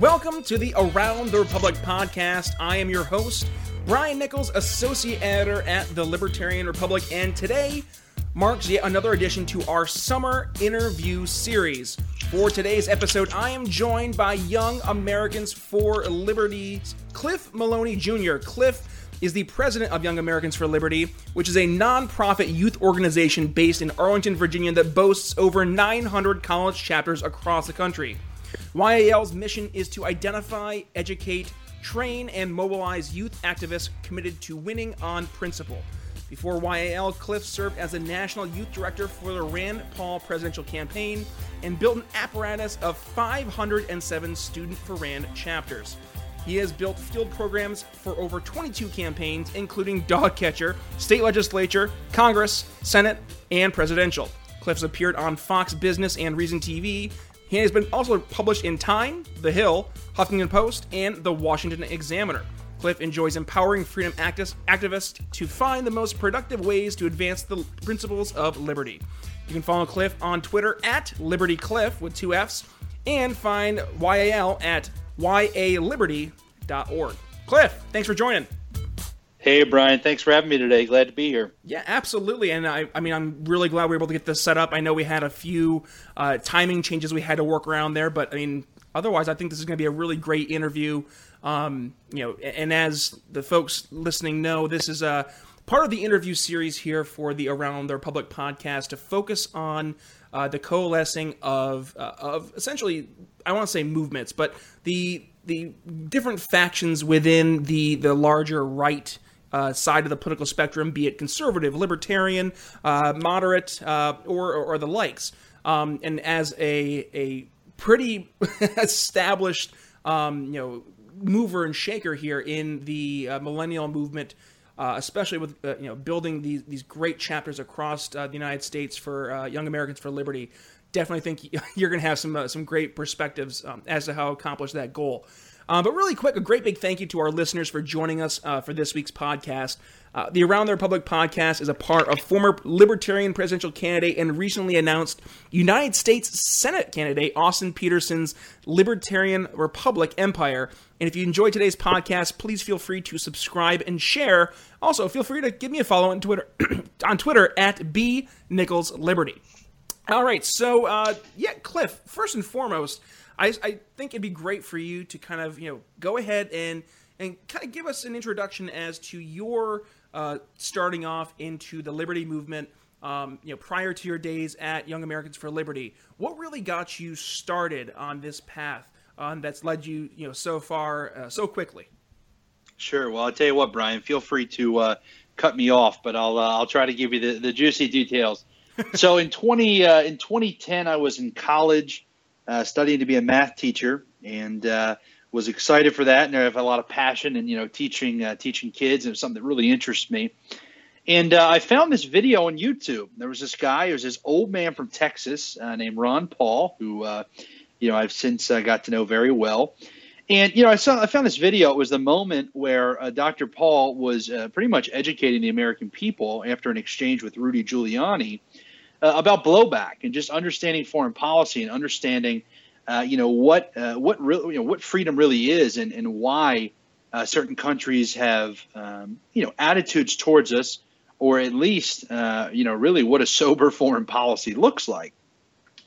Welcome to the Around the Republic podcast. I am your host, Brian Nichols, Associate Editor at the Libertarian Republic, and today marks yet another addition to our summer interview series. For today's episode, I am joined by Young Americans for Liberty's Cliff Maloney Jr. Cliff is the president of Young Americans for Liberty, which is a nonprofit youth organization based in Arlington, Virginia that boasts over 900 college chapters across the country. YAL's mission is to identify, educate, train, and mobilize youth activists committed to winning on principle. Before YAL, Cliff served as the national youth director for the Rand Paul presidential campaign and built an apparatus of 507 Student for Rand chapters. He has built field programs for over 22 campaigns, including dog catcher, state legislature, Congress, Senate, and presidential. Cliff's appeared on Fox Business and Reason TV, he has been also published in Time, The Hill, Huffington Post, and The Washington Examiner. Cliff enjoys empowering freedom activists to find the most productive ways to advance the principles of liberty. You can follow Cliff on Twitter at LibertyCliff with two F's and find YAL at yaliberty.org. Cliff, thanks for joining. Hey, Brian. Thanks for having me today. Glad to be here. Yeah, absolutely. And I, I mean, I'm really glad we were able to get this set up. I know we had a few uh, timing changes we had to work around there, but I mean, otherwise, I think this is going to be a really great interview. Um, you know, and as the folks listening know, this is a part of the interview series here for the Around the Republic podcast to focus on uh, the coalescing of uh, of essentially, I want to say movements, but the the different factions within the the larger right uh, side of the political spectrum, be it conservative, libertarian, uh, moderate, uh, or, or, the likes. Um, and as a, a pretty established, um, you know, mover and shaker here in the uh, millennial movement, uh, especially with uh, you know building these these great chapters across the United States for Young Americans for Liberty. Definitely think you're going to have some some great perspectives um, as to how to accomplish that goal. Uh, but really quick, a great big thank you to our listeners for joining us uh, for this week's podcast. Uh, the Around the Republic podcast is a part of former Libertarian presidential candidate and recently announced United States Senate candidate Austin Petersen's Libertarian Republic Empire. And if you enjoyed today's podcast, please feel free to subscribe and share. Also, feel free to give me a follow on Twitter on Twitter at b nichols liberty. All right, so uh, yeah, Cliff. First and foremost. I, I think it'd be great for you to kind of you know go ahead and and kind of give us an introduction as to your uh, starting off into the liberty movement. Um, you know, prior to your days at Young Americans for Liberty, what really got you started on this path um, that's led you, you know, so far uh, so quickly? Sure. Well, I'll tell you what, Brian. Feel free to uh, cut me off, but I'll uh, I'll try to give you the, the juicy details. so in twenty uh, in 2010, I was in college uh, studying to be a math teacher and uh, was excited for that. And I have a lot of passion and you know teaching uh, teaching kids and something that really interests me. And uh, I found this video on YouTube. There was this guy, it was this old man from Texas uh, named Ron Paul, who uh, you know I've since got to know very well. And you know, I saw I found this video. It was the moment where uh, Dr. Paul was uh, pretty much educating the American people after an exchange with Rudy Giuliani uh, about blowback and just understanding foreign policy and understanding, uh, you know, what uh, what really you know what freedom really is and and why uh, certain countries have um, you know attitudes towards us, or at least uh, you know really what a sober foreign policy looks like.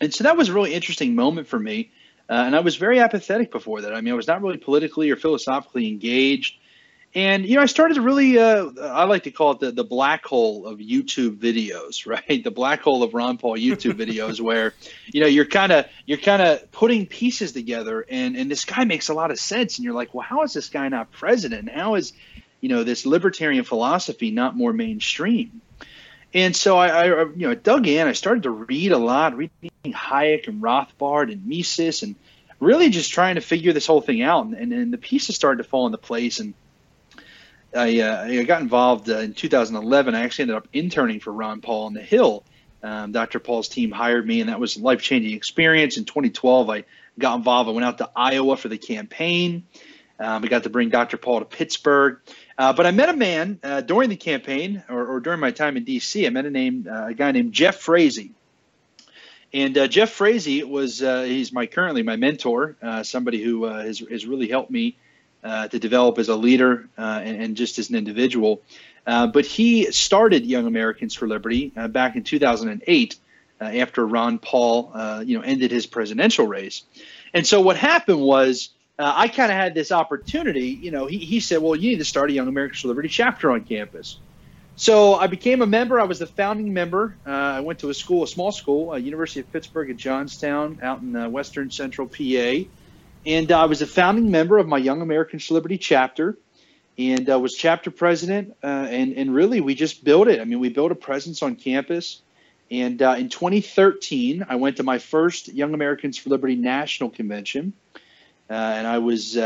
And so that was a really interesting moment for me. And I was very apathetic before that. I mean, I was not really politically or philosophically engaged. And you know, I started to really, uh, I like to call it the, the black hole of YouTube videos, right? The black hole of Ron Paul YouTube videos, where you know you're kind of you're kind of putting pieces together, and and this guy makes a lot of sense, and you're like, well, how is this guy not president? And how is you know this libertarian philosophy not more mainstream? And so I, I you know dug in. I started to read a lot, reading Hayek and Rothbard and Mises, and really just trying to figure this whole thing out. And, and, and the pieces started to fall into place, and I, uh, I got involved uh, in 2011. I actually ended up interning for Ron Paul on the Hill. Um, Dr. Paul's team hired me, and that was a life changing experience. In 2012, I got involved. I went out to Iowa for the campaign. Um, I got to bring Dr. Paul to Pittsburgh. Uh, but I met a man uh, during the campaign or, or, during my time in D.C. I met a name, uh, a guy named Jeff Frazee. And uh, Jeff Frazee was uh, he's my currently my mentor, uh, somebody who has has really helped me to develop as a leader uh, and, and, just as an individual. but he started Young Americans for Liberty back in 2008 after Ron Paul you know ended his presidential race. And so what happened was. I kind of had this opportunity, you know. He, he said, "Well, you need to start a Young Americans for Liberty chapter on campus." So I became a member. I was the founding member. Uh, I went to a school, a small school, uh, University of Pittsburgh at Johnstown, out in uh, Western Central PA, and I was a founding member of my Young Americans for Liberty chapter, and uh, was chapter president. Uh, and and really, we just built it. I mean, we built a presence on campus. And uh, in 2013, I went to my first Young Americans for Liberty national convention, and I was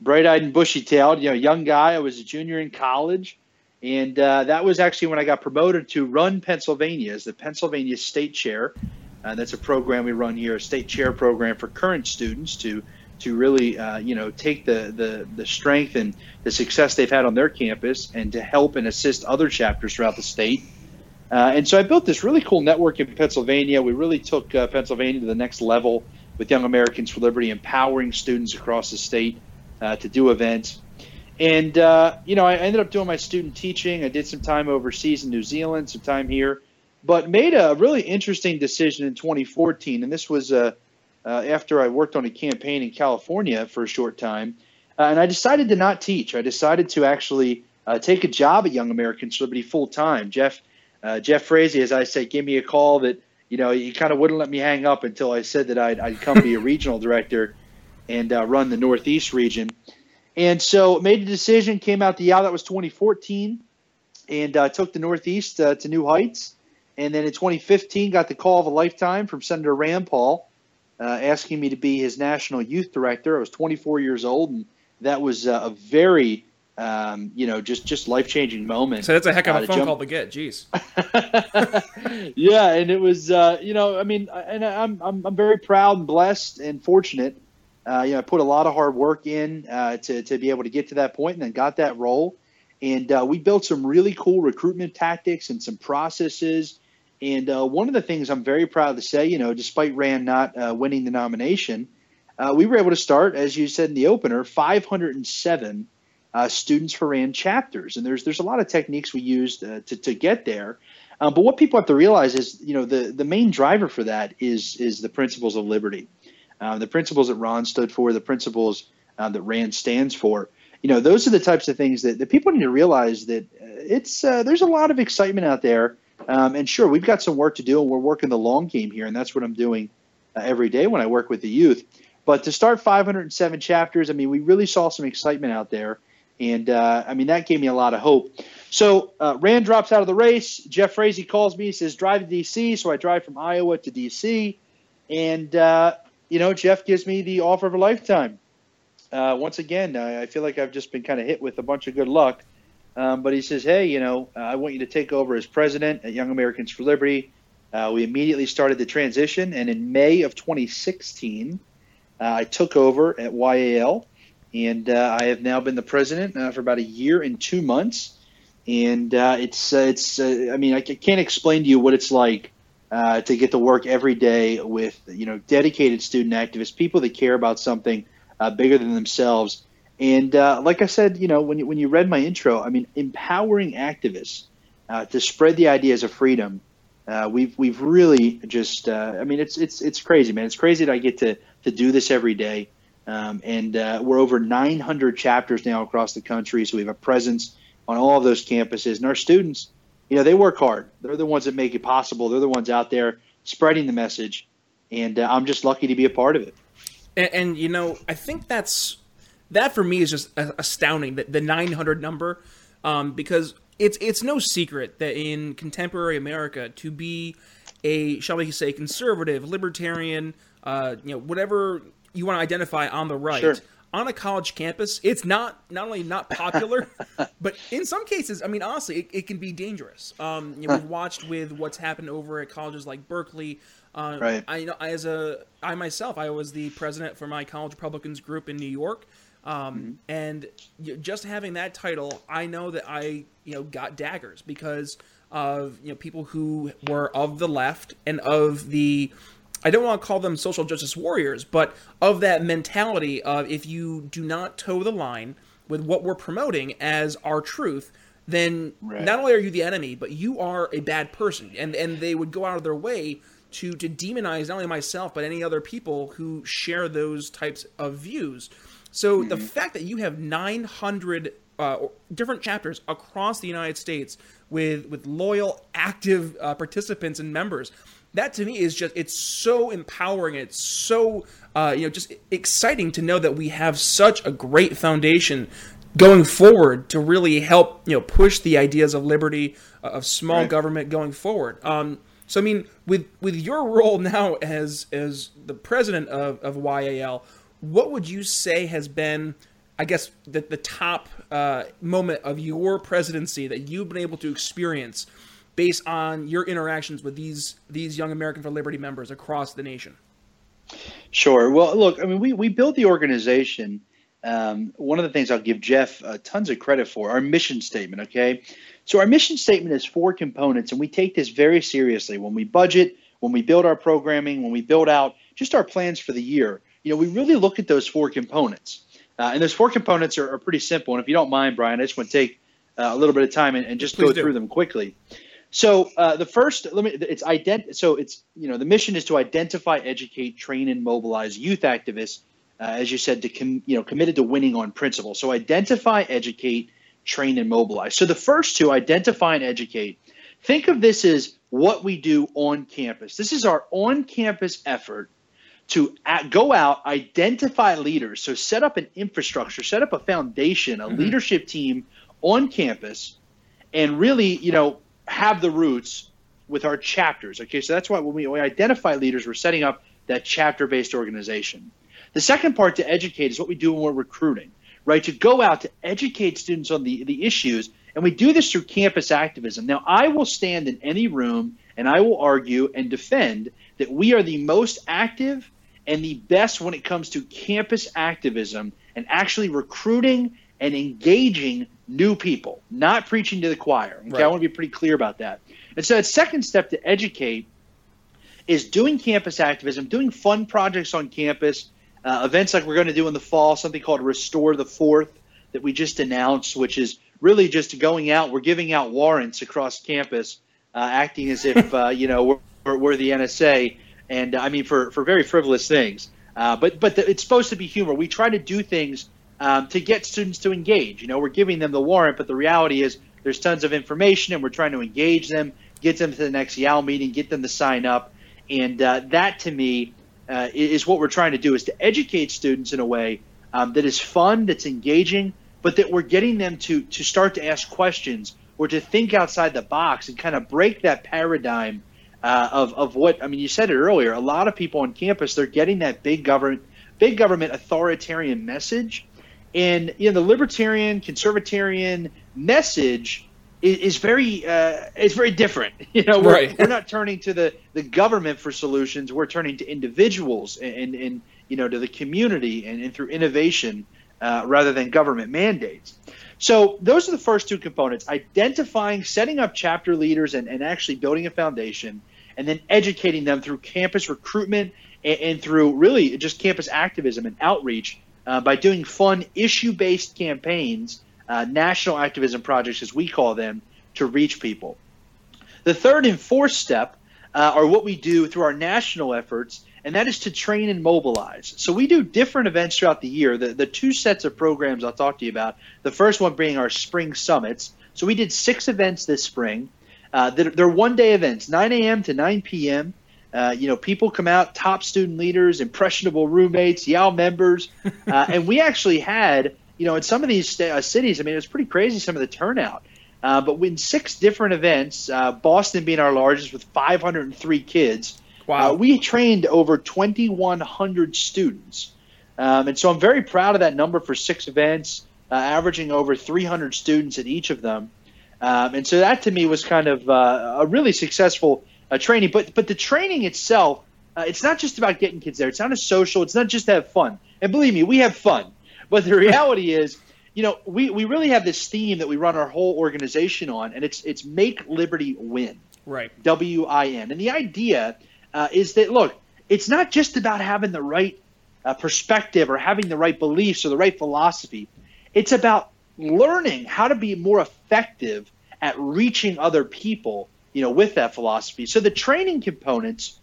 bright-eyed and bushy-tailed, you know, young guy. I was a junior in college and uh, that was actually when I got promoted to run Pennsylvania as the Pennsylvania State Chair. Uh, that's a program we run here, a state chair program for current students to to really uh, you know take the, the the strength and the success they've had on their campus and to help and assist other chapters throughout the state. Uh, and so I built this really cool network in Pennsylvania. We really took uh, Pennsylvania to the next level with Young Americans for Liberty, empowering students across the state uh, to do events. And uh, you know, I ended up doing my student teaching. I did some time overseas in New Zealand, some time here, but made a really interesting decision in 2014. And this was uh, uh, after I worked on a campaign in California for a short time, uh, and I decided to not teach. I decided to actually uh, take a job at Young Americans for Liberty full time. Jeff uh, Jeff Frazee, as I say, gave me a call that you know he kind of wouldn't let me hang up until I said that I'd, I'd come be a regional director and run the Northeast region. And so made a decision, came out the year that was 2014, and uh, took the Northeast uh, to new heights. And then in 2015, got the call of a lifetime from Senator Rand Paul, uh, asking me to be his national youth director. I was 24 years old, and that was uh, a very, um, you know, just just life changing moment. So that's a heck of a uh, phone jump. call to get. Jeez. yeah, and it was, uh, you know, I mean, and I'm I'm I'm very proud and blessed and fortunate uh, you know, I put a lot of hard work in uh, to, to be able to get to that point and then got that role. And uh, we built some really cool recruitment tactics and some processes. And uh, one of the things I'm very proud to say, you know, despite Rand not uh, winning the nomination, uh, we were able to start, as you said in the opener, 507 students for Rand chapters. And there's there's a lot of techniques we used to, to get there. Um, but what people have to realize is, you know, the, the main driver for that is is the principles of liberty. Uh, the principles that Ron stood for, the principles uh, that Rand stands for. You know, those are the types of things that, that people need to realize that uh, it's uh, there's a lot of excitement out there. Um, and sure, we've got some work to do, and we're working the long game here, and that's what I'm doing uh, every day when I work with the youth. But to start 507 chapters, I mean, we really saw some excitement out there, and uh, I mean that gave me a lot of hope. So Rand drops out of the race. Jeff Frazee calls me, says drive to D.C. So I drive from Iowa to D.C. And you know, Jeff gives me the offer of a lifetime. Uh, once again, I, feel like I've just been kind of hit with a bunch of good luck. Um, but he says, hey, you know, uh, I want you to take over as president at Young Americans for Liberty. Uh, we immediately started the transition, and in May of 2016, uh, I took over at YAL, and uh, I have now been the president uh, for about a year and two months. And it's it's I mean I can't explain to you what it's like uh, to get to work every day with you know dedicated student activists, people that care about something uh, bigger than themselves. And uh, like I said, you know, when you, when you read my intro, I mean, empowering activists uh, to spread the ideas of freedom. Uh, we've we've really just uh, I mean it's it's it's crazy man it's crazy that I get to to do this every day um, and we're over 900 chapters now across the country so we have a presence on all of those campuses and our students you know, they work hard. They're the ones that make it possible. They're the ones out there spreading the message, and uh, I'm just lucky to be a part of it. And, and, you know, I think that's that for me is just astounding that the 900 number, um, because it's it's no secret that in contemporary America to be a shall we say conservative, libertarian, uh, you know, whatever you want to identify on the right. Sure on a college campus, it's not not only not popular, but in some cases, I mean, honestly, it, it can be dangerous. Um, you know, we've watched with what's happened over at colleges like Berkeley. Uh, right. I you know as a I myself, I was the president for my college Republicans group in New York. Um, mm-hmm. and just having that title, I know that I, you know, got daggers because of you know people who were of the left and of the I don't want to call them social justice warriors, but of that mentality of if you do not toe the line with what we're promoting as our truth, then right. not only are you the enemy, but you are a bad person. And and they would go out of their way to to demonize not only myself but any other people who share those types of views. So mm-hmm. the fact that you have 900 uh, different chapters across the United States with with loyal, active uh, participants and members, that to me is just it's so empowering. It's so uh, you know just exciting to know that we have such a great foundation going forward to really help you know push the ideas of liberty uh, of small right. government going forward. Um, so I mean, with with your role now as as the president of, of YAL, what would you say has been, I guess, the the top uh, moment of your presidency that you've been able to experience based on your interactions with these these young American for Liberty members across the nation? Sure. Well, look, I mean, we we built the organization. Um, one of the things I'll give Jeff uh, tons of credit for our mission statement. Okay, so our mission statement is four components, and we take this very seriously when we budget, when we build our programming, when we build out just our plans for the year. You know, we really look at those four components, uh, and those four components are, are, pretty simple. And if you don't mind, Brian, I just want to take uh, a little bit of time and, and just Please go do. through them quickly. So uh, the first, let me, it's ident. So it's you know the mission is to identify, educate, train, and mobilize youth activists, uh, as you said, to com, you know committed to winning on principle. So identify, educate, train, and mobilize. So the first two, identify and educate, think of this as what we do on campus. This is our on campus effort to at, go out, identify leaders. So set up an infrastructure, set up a foundation, a mm-hmm. leadership team on campus, and really, you know, have the roots with our chapters. Okay, so that's why when we, when we identify leaders, we're setting up that chapter based organization. The second part to educate is what we do when we're recruiting right? To go out to educate students on the, the issues. And we do this through campus activism. Now, I will stand in any room and I will argue and defend that we are the most active and the best when it comes to campus activism and actually recruiting and engaging new people, not preaching to the choir. Okay, right. I want to be pretty clear about that. And so, that second step to educate is doing campus activism, doing fun projects on campus, uh, events like we're going to do in the fall, something called Restore the Fourth that we just announced, which is really just going out. We're giving out warrants across campus, uh, acting as if uh, you know we're, we're, the NSA, and I mean for for very frivolous things. Uh, but but the, it's supposed to be humor. We try to do things um, to get students to engage. You know, we're giving them the warrant, but the reality is there's tons of information, and we're trying to engage them, get them to the next YAL meeting, get them to sign up, and uh, that to me uh, is what we're trying to do is to educate students in a way um, that is fun, that's engaging, but that we're getting them to to start to ask questions or to think outside the box and kind of break that paradigm uh, of of what I mean. You said it earlier. A lot of people on campus they're getting that big government big government authoritarian message, and you know the libertarian conservatarian message is, is very uh, it's very different. You know, we're, right. we're not turning to the, the government for solutions. We're turning to individuals and, and, and you know to the community and, and through innovation uh, rather than government mandates. So those are the first two components: identifying, setting up chapter leaders, and, and actually building a foundation, and then educating them through campus recruitment and, and through really just campus activism and outreach uh, by doing fun issue-based campaigns uh, national activism projects, as we call them, to reach people. The third and fourth step uh, are what we do through our national efforts, and that is to train and mobilize. So we do different events throughout the year. The, the two sets of programs I'll talk to you about, the first one being our spring summits. So we did six events this spring. Uh, they're, they're one day events, 9 a.m. to 9 p.m. Uh, you know, people come out, top student leaders, impressionable roommates, YAL members, uh, and we actually had you know, in some of these uh, cities, I mean, it was pretty crazy some of the turnout. Uh, but in six different events, uh, Boston being our largest with 503 kids, wow. Uh, we trained over 2,100 students. Um, and so I'm very proud of that number for six events, uh, averaging over 300 students at each of them. Um, and so that to me was kind of uh, a really successful training. But but the training itself, it's not just about getting kids there. It's not a social. It's not just to have fun. And believe me, we have fun. But the reality is, you know, we, we really have this theme that we run our whole organization on, and it's it's make liberty win. Right. W I N. And the idea uh, is that look, it's not just about having the right uh, perspective or having the right beliefs or the right philosophy. It's about learning how to be more effective at reaching other people, you know, with that philosophy. So the training components,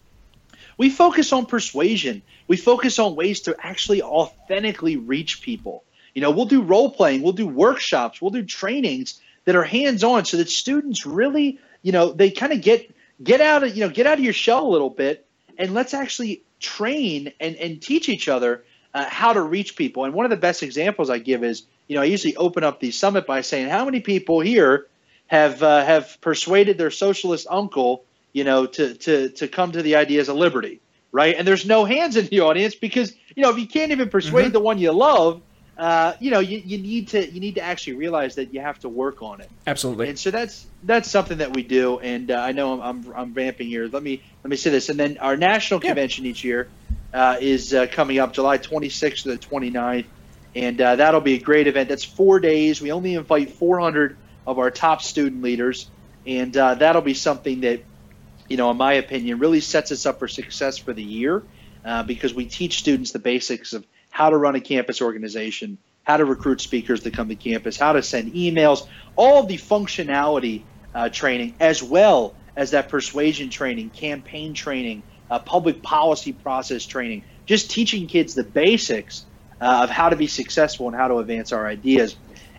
we focus on persuasion. We focus on ways to actually authentically reach people. You know, we'll do role playing, we'll do workshops, we'll do trainings that are hands on so that students really, you know, they kind of get get out of, you know, get out of your shell a little bit and let's actually train and, and teach each other uh, how to reach people. And one of the best examples I give is, you know, I usually open up the summit by saying, how many people here have uh, have persuaded their socialist uncle, you know, to to to come to the ideas of liberty, right? And there's no hands in the audience because you know if you can't even persuade mm-hmm. the one you love, uh, you know, you, you need to you need to actually realize that you have to work on it. Absolutely. And so that's that's something that we do. And uh, I know I'm, I'm, I'm vamping here. Let me let me say this. And then our national yeah. convention each year uh, is uh, coming up July 26th to the 29th, and uh, that'll be a great event. That's four days. We only invite 400 of our top student leaders, and uh, that'll be something that, you know, in my opinion, really sets us up for success for the year because we teach students the basics of how to run a campus organization, how to recruit speakers to come to campus, how to send emails, all the functionality uh, training, as well as that persuasion training, campaign training, uh, public policy process training, just teaching kids the basics uh, of how to be successful and how to advance our ideas.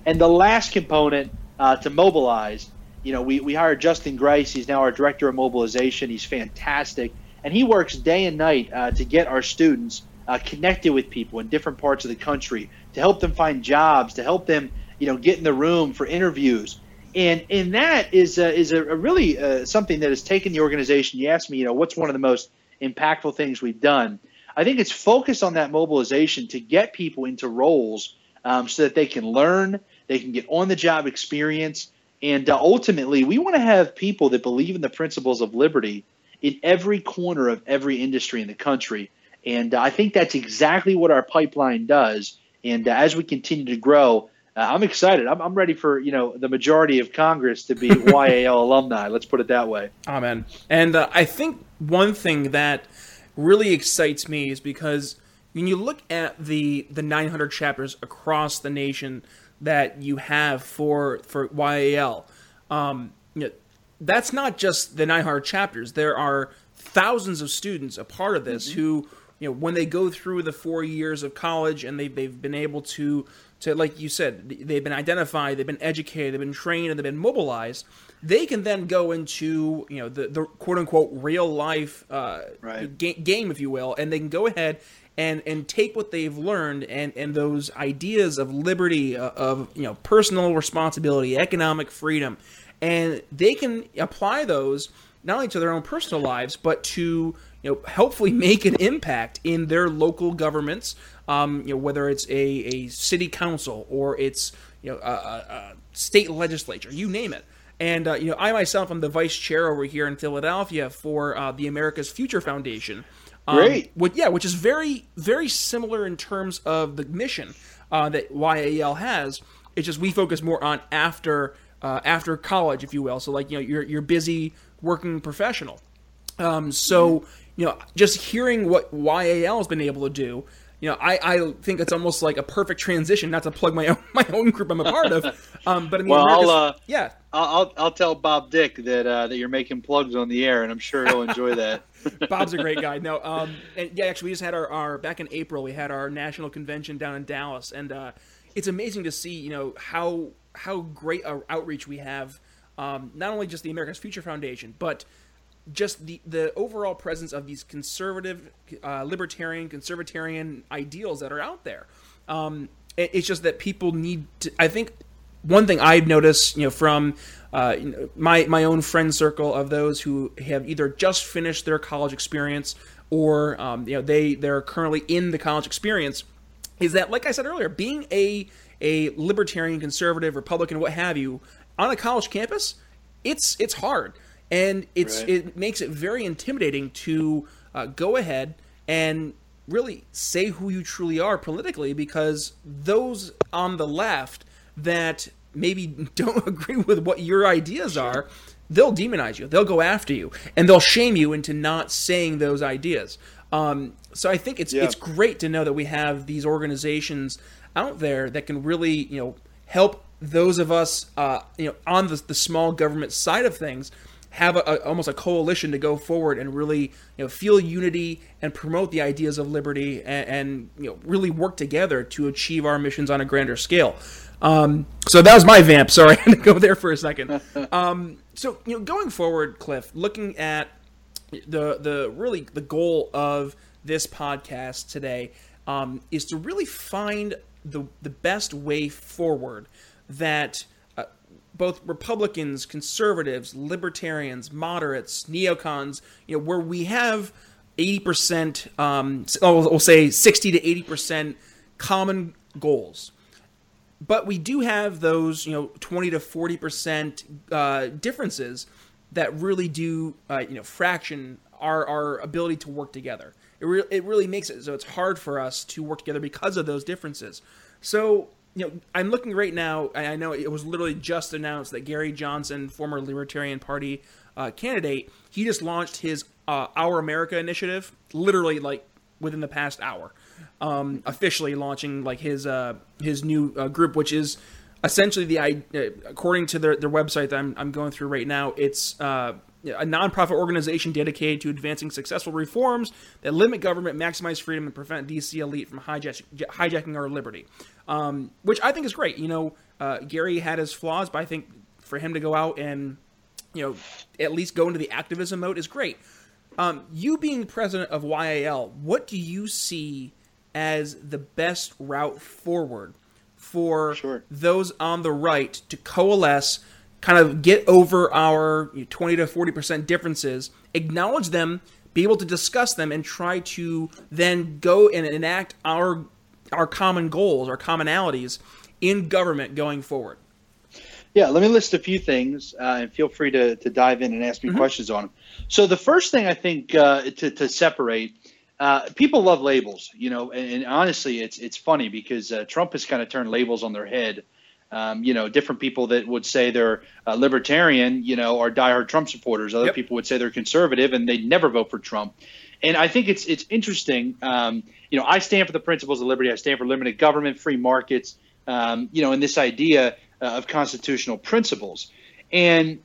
And the last component uh, to mobilize, you know, we, we hired Justin Grice. He's now our director of mobilization. He's fantastic. And he works day and night uh, to get our students – uh, connected with people in different parts of the country, to help them find jobs, to help them, you know, get in the room for interviews. And and that is is a, a really uh, something that has taken the organization. You asked me, you know, what's one of the most impactful things we've done? I think it's focused on that mobilization to get people into roles um, so that they can learn, they can get on the job experience, and uh, ultimately, we want to have people that believe in the principles of liberty in every corner of every industry in the country. And uh, I think that's exactly what our pipeline does. And uh, as we continue to grow, uh, I'm excited. I'm, I'm, ready for you know the majority of Congress to be YAL alumni. Let's put it that way. Amen. And uh, I think one thing that really excites me is because when you look at the the 900 chapters across the nation that you have for for YAL, um, you know, that's not just the 900 chapters. There are thousands of students a part of this mm-hmm. who you know when they go through the four years of college and they've, they've been able to to like you said they've been identified they've been educated they've been trained and they've been mobilized they can then go into you know the, the quote unquote real life uh, right. ga- game if you will and they can go ahead and and take what they've learned and and those ideas of liberty uh, of you know personal responsibility economic freedom and they can apply those not only to their own personal lives but to you know, hopefully make an impact in their local governments. Um, you know, whether it's a, a city council or it's you know a, a state legislature, you name it. And uh, you know, I myself am the vice chair over here in Philadelphia for uh, the America's Future Foundation. Um, Great. Which, yeah, which is very very similar in terms of the mission uh, that YAL has. It's just we focus more on after uh, after college, if you will. So like you know, you're you're busy working professional. Um, so you know, just hearing what YAL has been able to do, you know, I, I think it's almost like a perfect transition. Not to plug my own my own group I'm a part of, um, but I mean, well, I'll, uh, yeah, I'll I'll tell Bob Dick that uh, that you're making plugs on the air, and I'm sure he'll enjoy that. Bob's a great guy. No, um, and yeah, actually, we just had our, our back in April. We had our national convention down in Dallas, and uh, it's amazing to see, you know, how how great outreach we have. Um, not only just the America's Future Foundation, but just the the overall presence of these conservative, uh, libertarian, conservatarian ideals that are out there. Um, it, it's just that people need to. I think one thing I've noticed, you know, from uh, my my own friend circle of those who have either just finished their college experience or um, you know they they're currently in the college experience, is that like I said earlier, being a a libertarian, conservative, Republican, what have you, on a college campus, it's it's hard and it's right. it makes it very intimidating to uh, go ahead and really say who you truly are politically because those on the left that maybe don't agree with what your ideas are they'll demonize you they'll go after you and they'll shame you into not saying those ideas Um, so I think it's Yeah. it's great to know that we have these organizations out there that can really you know help those of us uh, you know on the, the small government side of things have a, a, almost a coalition to go forward and really you know feel unity and promote the ideas of liberty and, and you know really work together to achieve our missions on a grander scale. Um, so that was my vamp. Sorry, I had to go there for a second. Um, so you know, going forward, Cliff, looking at the the really the goal of this podcast today um, is to really find the the best way forward that both Republicans, conservatives, libertarians, moderates, neocons, you know, where we have eighty percent, um, oh, we'll say sixty to eighty percent common goals. But we do have those you know 20 to 40 percent uh, differences that really do uh, you know fraction our, our ability to work together. It, re- it really makes it so it's hard for us to work together because of those differences. So you know i'm looking right now i know it was literally just announced that gary johnson former libertarian party uh, candidate he just launched his uh, our america initiative literally like within the past hour um, officially launching like his uh, his new uh, group, which is essentially the uh, according to their, their website that I'm, I'm going through right now. It's uh, a nonprofit organization dedicated to advancing successful reforms that limit government, maximize freedom, and prevent DC elite from hijack, hijacking our liberty. Um, which I think is great. You know, uh, Gary had his flaws, but I think for him to go out and you know at least go into the activism mode is great. Um, you being president of YAL, what do you see as the best route forward for Sure. those on the right to coalesce, kind of get over our 20 to 40% differences, acknowledge them, be able to discuss them, and try to then go and enact our our common goals, our commonalities in government going forward? Yeah, let me list a few things, uh, and feel free to, to dive in and ask me questions on them. So the first thing I think uh, to, to separate, uh, people love labels, you know, and, and honestly, it's it's funny because uh, Trump has kind of turned labels on their head. Um, you know, different people that would say they're uh, libertarian, you know, are diehard Trump supporters. Other Yep. people would say they're conservative and they'd never vote for Trump. And I think it's it's interesting. Um, you know, I stand for the principles of liberty. I stand for limited government, free markets. Um, you know, and this idea uh, of constitutional principles. And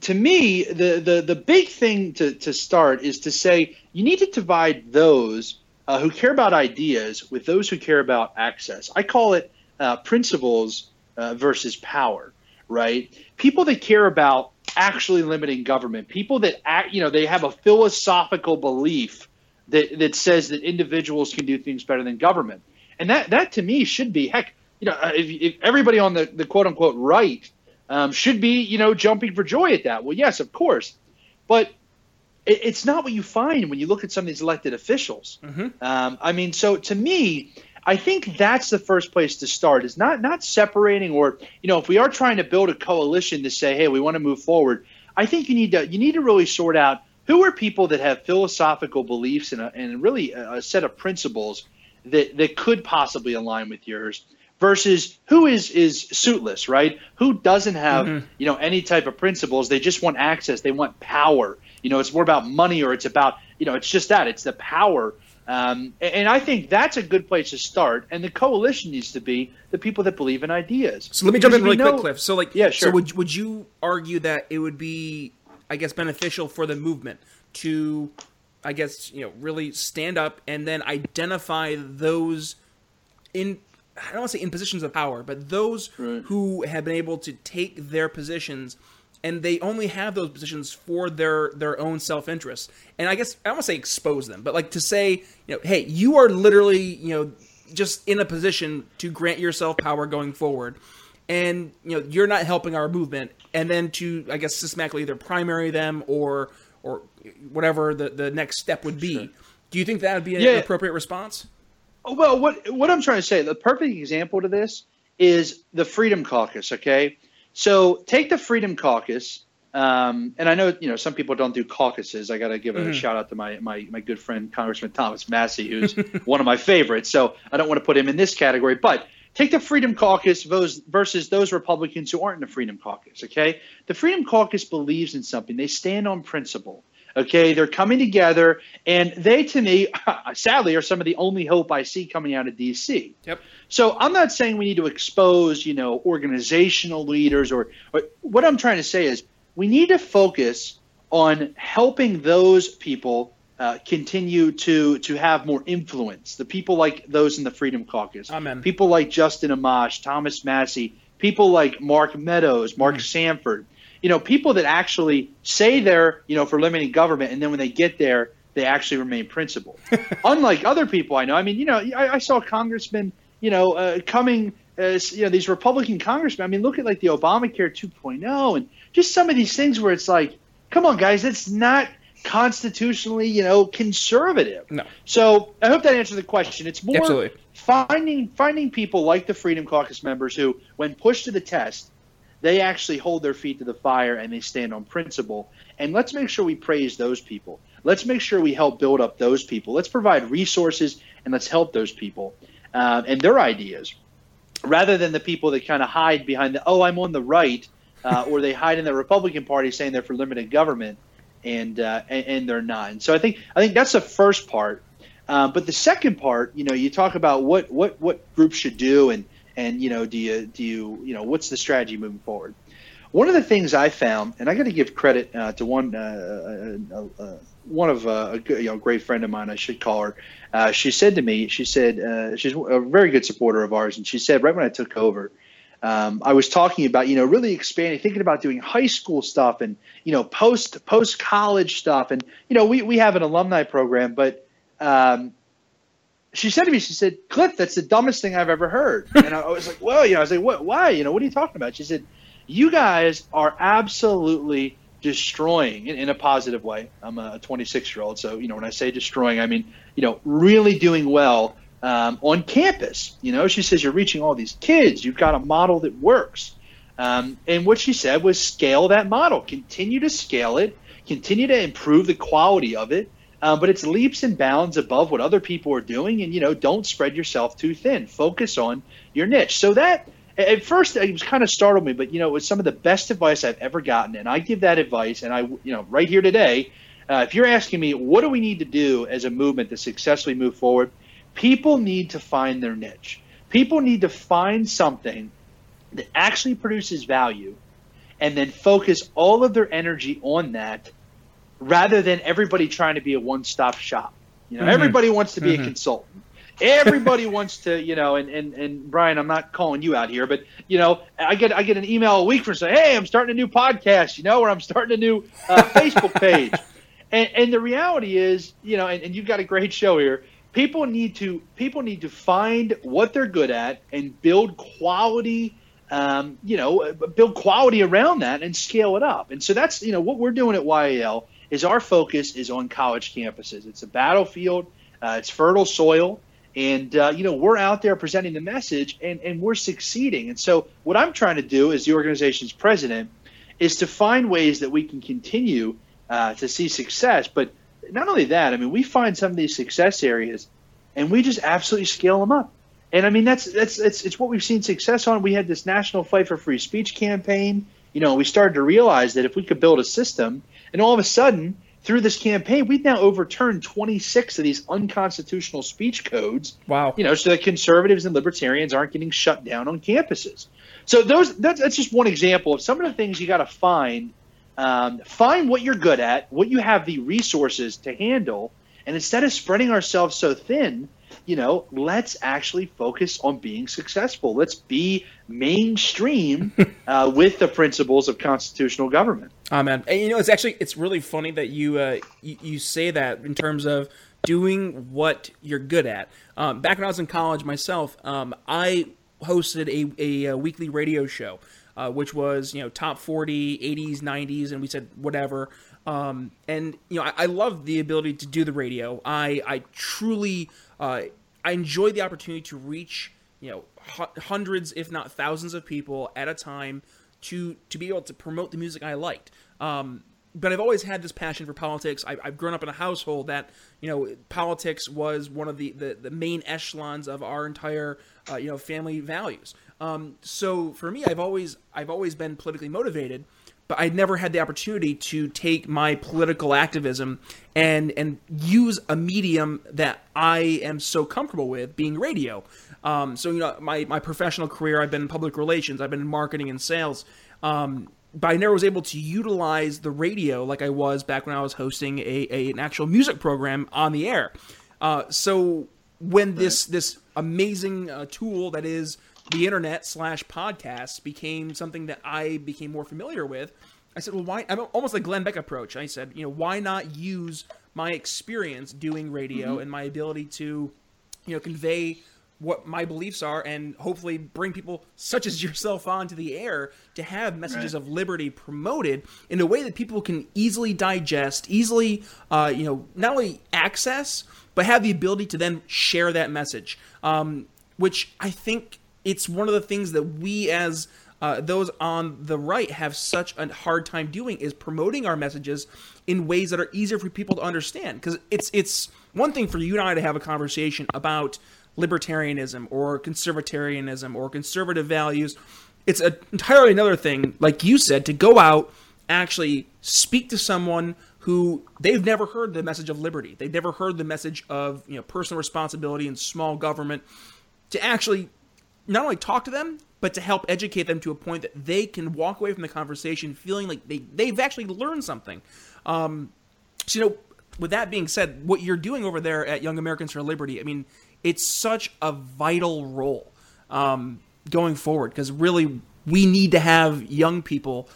to me, the the the big thing to to start is to say you need to divide those uh, who care about ideas with those who care about access. I call it uh, principles uh, versus power. Right? People that care about actually limiting government, people that act, you know, they have a philosophical belief that that says that individuals can do things better than government, and that that to me should be heck. You know, uh, if, if everybody on the, the quote unquote right um, should be, you know, jumping for joy at that. Well, yes, of course, but it, it's not what you find when you look at some of these elected officials. Um, I mean, so to me, I think that's the first place to start. Is not not separating, or you know, if we are trying to build a coalition to say, hey, we want to move forward. I think you need to you need to really sort out who are people that have philosophical beliefs and a, and really a, a set of principles that that could possibly align with yours versus who is is suitless, right? Who doesn't have mm-hmm. you know any type of principles? They just want access. They want power. You know, it's more about money, or it's about you know, it's just that. It's the power. Um, and, I think that's a good place to start. And the coalition needs to be the people that believe in ideas. So let me jump in Because really quick, Cliff. So like, Yeah, So sure. would would you argue that it would be, I guess, beneficial for the movement to, I guess, you know, really stand up and then identify those in. I don't want to say in positions of power, but those Right. who have been able to take their positions, and they only have those positions for their their own self interest. And I guess I don't want to say expose them, but like to say, you know, hey, you are literally, you know, just in a position to grant yourself power going forward and you know you're not helping our movement and then to i guess systematically either primary them or or whatever the, the next step would be do you think that would be an Yeah. appropriate response Oh, Well, what what I'm trying to say, the perfect example to this is the Freedom Caucus. Okay, so take the Freedom Caucus, um, and I know you know some people don't do caucuses. I got to give a shout out to my, my my good friend Congressman Thomas Massie, who's one of my favorites. So I don't want to put him in this category, but. Take the Freedom Caucus versus those Republicans who aren't in the Freedom Caucus. Okay, the Freedom Caucus believes in something. They stand on principle. Okay, they're coming together, and they, to me, sadly, are some of the only hope I see coming out of DC. Yep. So I'm not saying we need to expose, you know, organizational leaders, or, or what I'm trying to say is we need to focus on helping those people uh, continue to to have more influence. The people like those in the Freedom Caucus, Amen. people like Justin Amash, Thomas Massie, people like Mark Meadows, Mark mm. Sanford. You know, people that actually say they're you know for limiting government, and then when they get there, they actually remain principled. Unlike other people I know. I mean, you know, I, I saw congressmen, you know, uh, coming. As, you know these Republican congressmen. I mean, look at like the Obamacare 2.0 and just some of these things where it's like, come on, guys, it's not constitutionally, you know, conservative. No. So I hope that answers the question. It's more Absolutely. finding finding people like the Freedom Caucus members who, when pushed to the test, they actually hold their feet to the fire and they stand on principle. And let's make sure we praise those people. Let's make sure we help build up those people. Let's provide resources and let's help those people uh, and their ideas, rather than the people that kind of hide behind the oh I'm on the right, uh, or they hide in the Republican Party saying they're for limited government and, uh, and, and they're not. And so I think I think that's the first part. Uh, but the second part, you know, you talk about what what what groups should do, and and you know, do you do you you know what's the strategy moving forward? One of the things I found, and I got to give credit uh, to one uh, uh, uh, one of a you know great friend of mine, I should call her. she said to me, she said she's a very good supporter of ours, and she said right when I took over, um, I was talking about, you know, really expanding, thinking about doing high school stuff and, you know, post post college stuff. And, you know, we, we have an alumni program, but um, she said to me, she said, Cliff, that's the dumbest thing I've ever heard. And I was like, well, you know, I was like, what, why? You know, what are you talking about? She said, you guys are absolutely destroying in, in a positive way. I'm a 26 year old. So, you know, when I say destroying, I mean, you know, really doing well um, on campus. You know, she says you're reaching all these kids. You've got a model that works. Um, and what she said was scale that model, continue to scale it, continue to improve the quality of it. Um, but it's leaps and bounds above what other people are doing, and you know, don't spread yourself too thin. Focus on your niche. So that at first it was kind of startled me, but you know, it was some of the best advice I've ever gotten, and I give that advice. And I, you know, right here today, uh, if you're asking me what do we need to do as a movement to successfully move forward, people need to find their niche. People need to find something that actually produces value and then focus all of their energy on that rather than everybody trying to be a one-stop shop. You know, mm-hmm. everybody wants to be mm-hmm. a consultant. Everybody wants to, you know, and, and, and Brian, I'm not calling you out here, but you know, I get I get an email a week from saying, hey, I'm starting a new podcast, you know, or I'm starting a new uh, Facebook page. And, and the reality is, you know, and, and you've got a great show here people need to people need to find what they're good at and build quality um, you know build quality around that and scale it up and so that's you know what we're doing at YAL is our focus is on college campuses it's a battlefield uh, it's fertile soil and uh, you know we're out there presenting the message and, and we're succeeding and so what i'm trying to do as the organization's president is to find ways that we can continue uh, to see success but not only that, I mean, we find some of these success areas, and we just absolutely scale them up. And I mean, that's that's it's it's what we've seen success on. We had this national fight for free speech campaign. You know, we started to realize that if we could build a system, and all of a sudden, through this campaign, we've now overturned 26 of these unconstitutional speech codes. Wow. You know, so that conservatives and libertarians aren't getting shut down on campuses. So those that's, that's just one example of some of the things you got to find um, find what you're good at, what you have the resources to handle, and instead of spreading ourselves so thin, you know, let's actually focus on being successful. Let's be mainstream uh, with the principles of constitutional government. Amen. And you know, it's actually it's really funny that you uh, you, you say that in terms of doing what you're good at. Um, back when I was in college myself, um, I hosted a, a, a weekly radio show uh, which was you know top 40 80s 90s and we said whatever um, and you know I, I love the ability to do the radio i i truly uh, i enjoy the opportunity to reach you know hundreds if not thousands of people at a time to to be able to promote the music i liked um, but I've always had this passion for politics. I, have grown up in a household that you know politics was one of the, the, the main echelons of our entire uh, you know family values. Um, so for me, I've always I've always been politically motivated, but I never had the opportunity to take my political activism and and use a medium that I am so comfortable with, being radio. Um, so you know, my my professional career, I've been in public relations, I've been in marketing and sales. Um, but I never was able to utilize the radio like I was back when I was hosting a, a an actual music program on the air. Uh, so when this this amazing uh, tool that is the internet slash podcasts became something that I became more familiar with, I said, well, why? I'm almost like Glenn Beck approach. I said, you know, why not use my experience doing radio mm-hmm. and my ability to, you know, convey what my beliefs are and hopefully bring people such as yourself onto the air to have messages right. of liberty promoted in a way that people can easily digest easily uh, you know not only access but have the ability to then share that message um, which i think it's one of the things that we as uh, those on the right have such a hard time doing is promoting our messages in ways that are easier for people to understand because it's it's one thing for you and I to have a conversation about libertarianism or conservatarianism or conservative values. It's a, entirely another thing, like you said, to go out, actually speak to someone who they've never heard the message of liberty. They've never heard the message of you know personal responsibility and small government. To actually not only talk to them, but to help educate them to a point that they can walk away from the conversation feeling like they, they've actually learned something. Um, so, you know, with that being said, what you're doing over there at Young Americans for Liberty, I mean, it's such a vital role um, going forward because really we need to have young people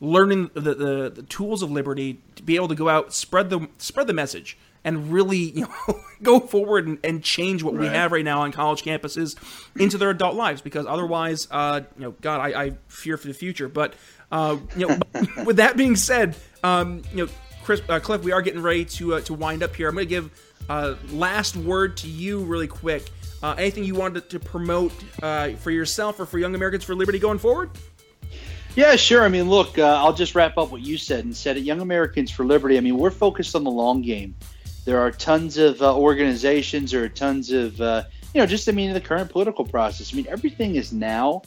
learning the, the, the, tools of liberty to be able to go out spread the spread the message and really you know go forward and, and change what right. we have right now on college campuses into their adult lives because otherwise uh, you know god I, I, fear for the future but uh, you know with that being said um, you know Chris uh, Cliff we are getting ready to uh, to wind up here I'm going to give uh, last word to you, really quick. Uh, anything you wanted to promote uh, for yourself or for Young Americans for Liberty going forward? Yeah, sure. I mean, look, uh, I'll just wrap up what you said and said at Young Americans for Liberty. I mean, we're focused on the long game. There are tons of uh, organizations, are tons of, uh, you know, just I mean, the current political process. I mean, everything is now,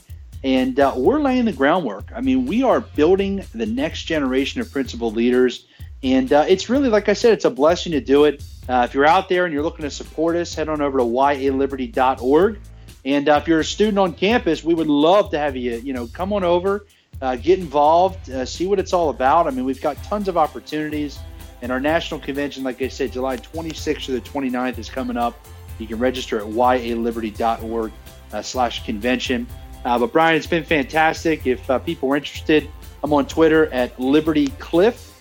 and we're laying the groundwork. I mean, we are building the next generation of principal leaders, and it's really, like I said, it's a blessing to do it. Uh, if you're out there and you're looking to support us, head on over to yaliberty.org. And uh, if you're a student on campus, we would love to have you, you know, come on over, uh, get involved, uh, see what it's all about. I mean, we've got tons of opportunities. And our national convention, like I said, July 26th to the 29th is coming up. You can register at yaliberty.org uh, slash convention. Uh, but Brian, it's been fantastic. If people are interested, I'm on Twitter at Liberty Cliff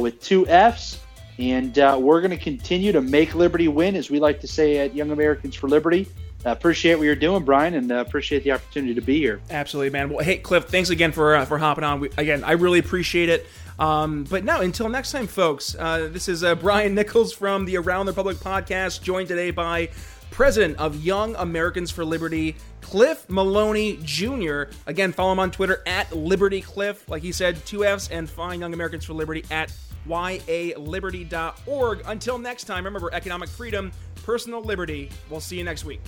with two F's. And uh, we're going to continue to make Liberty win, as we like to say at Young Americans for Liberty. Appreciate what you're doing, Brian, and uh, appreciate the opportunity to be here. Absolutely, man. Well, hey, Cliff, thanks again for uh, for hopping on. We, again, I really appreciate it. Um, but now, until next time, folks, uh, this is uh, Brian Nichols from the Around the Republic podcast, joined today by president of Young Americans for Liberty, Cliff Maloney Jr. Again, follow him on Twitter at Liberty Cliff. Like he said, two F's, and find Young Americans for Liberty at yaliberty.org. Until next time, remember economic freedom, personal liberty. We'll see you next week.